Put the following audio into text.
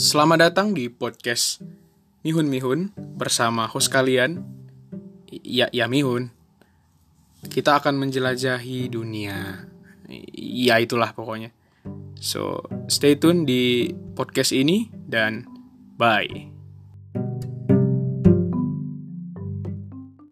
Selamat datang di podcast Mihun Mihun bersama host kalian ya ya Mihun. Kita akan menjelajahi dunia. Ya itulah pokoknya. So, stay tune di podcast ini dan bye.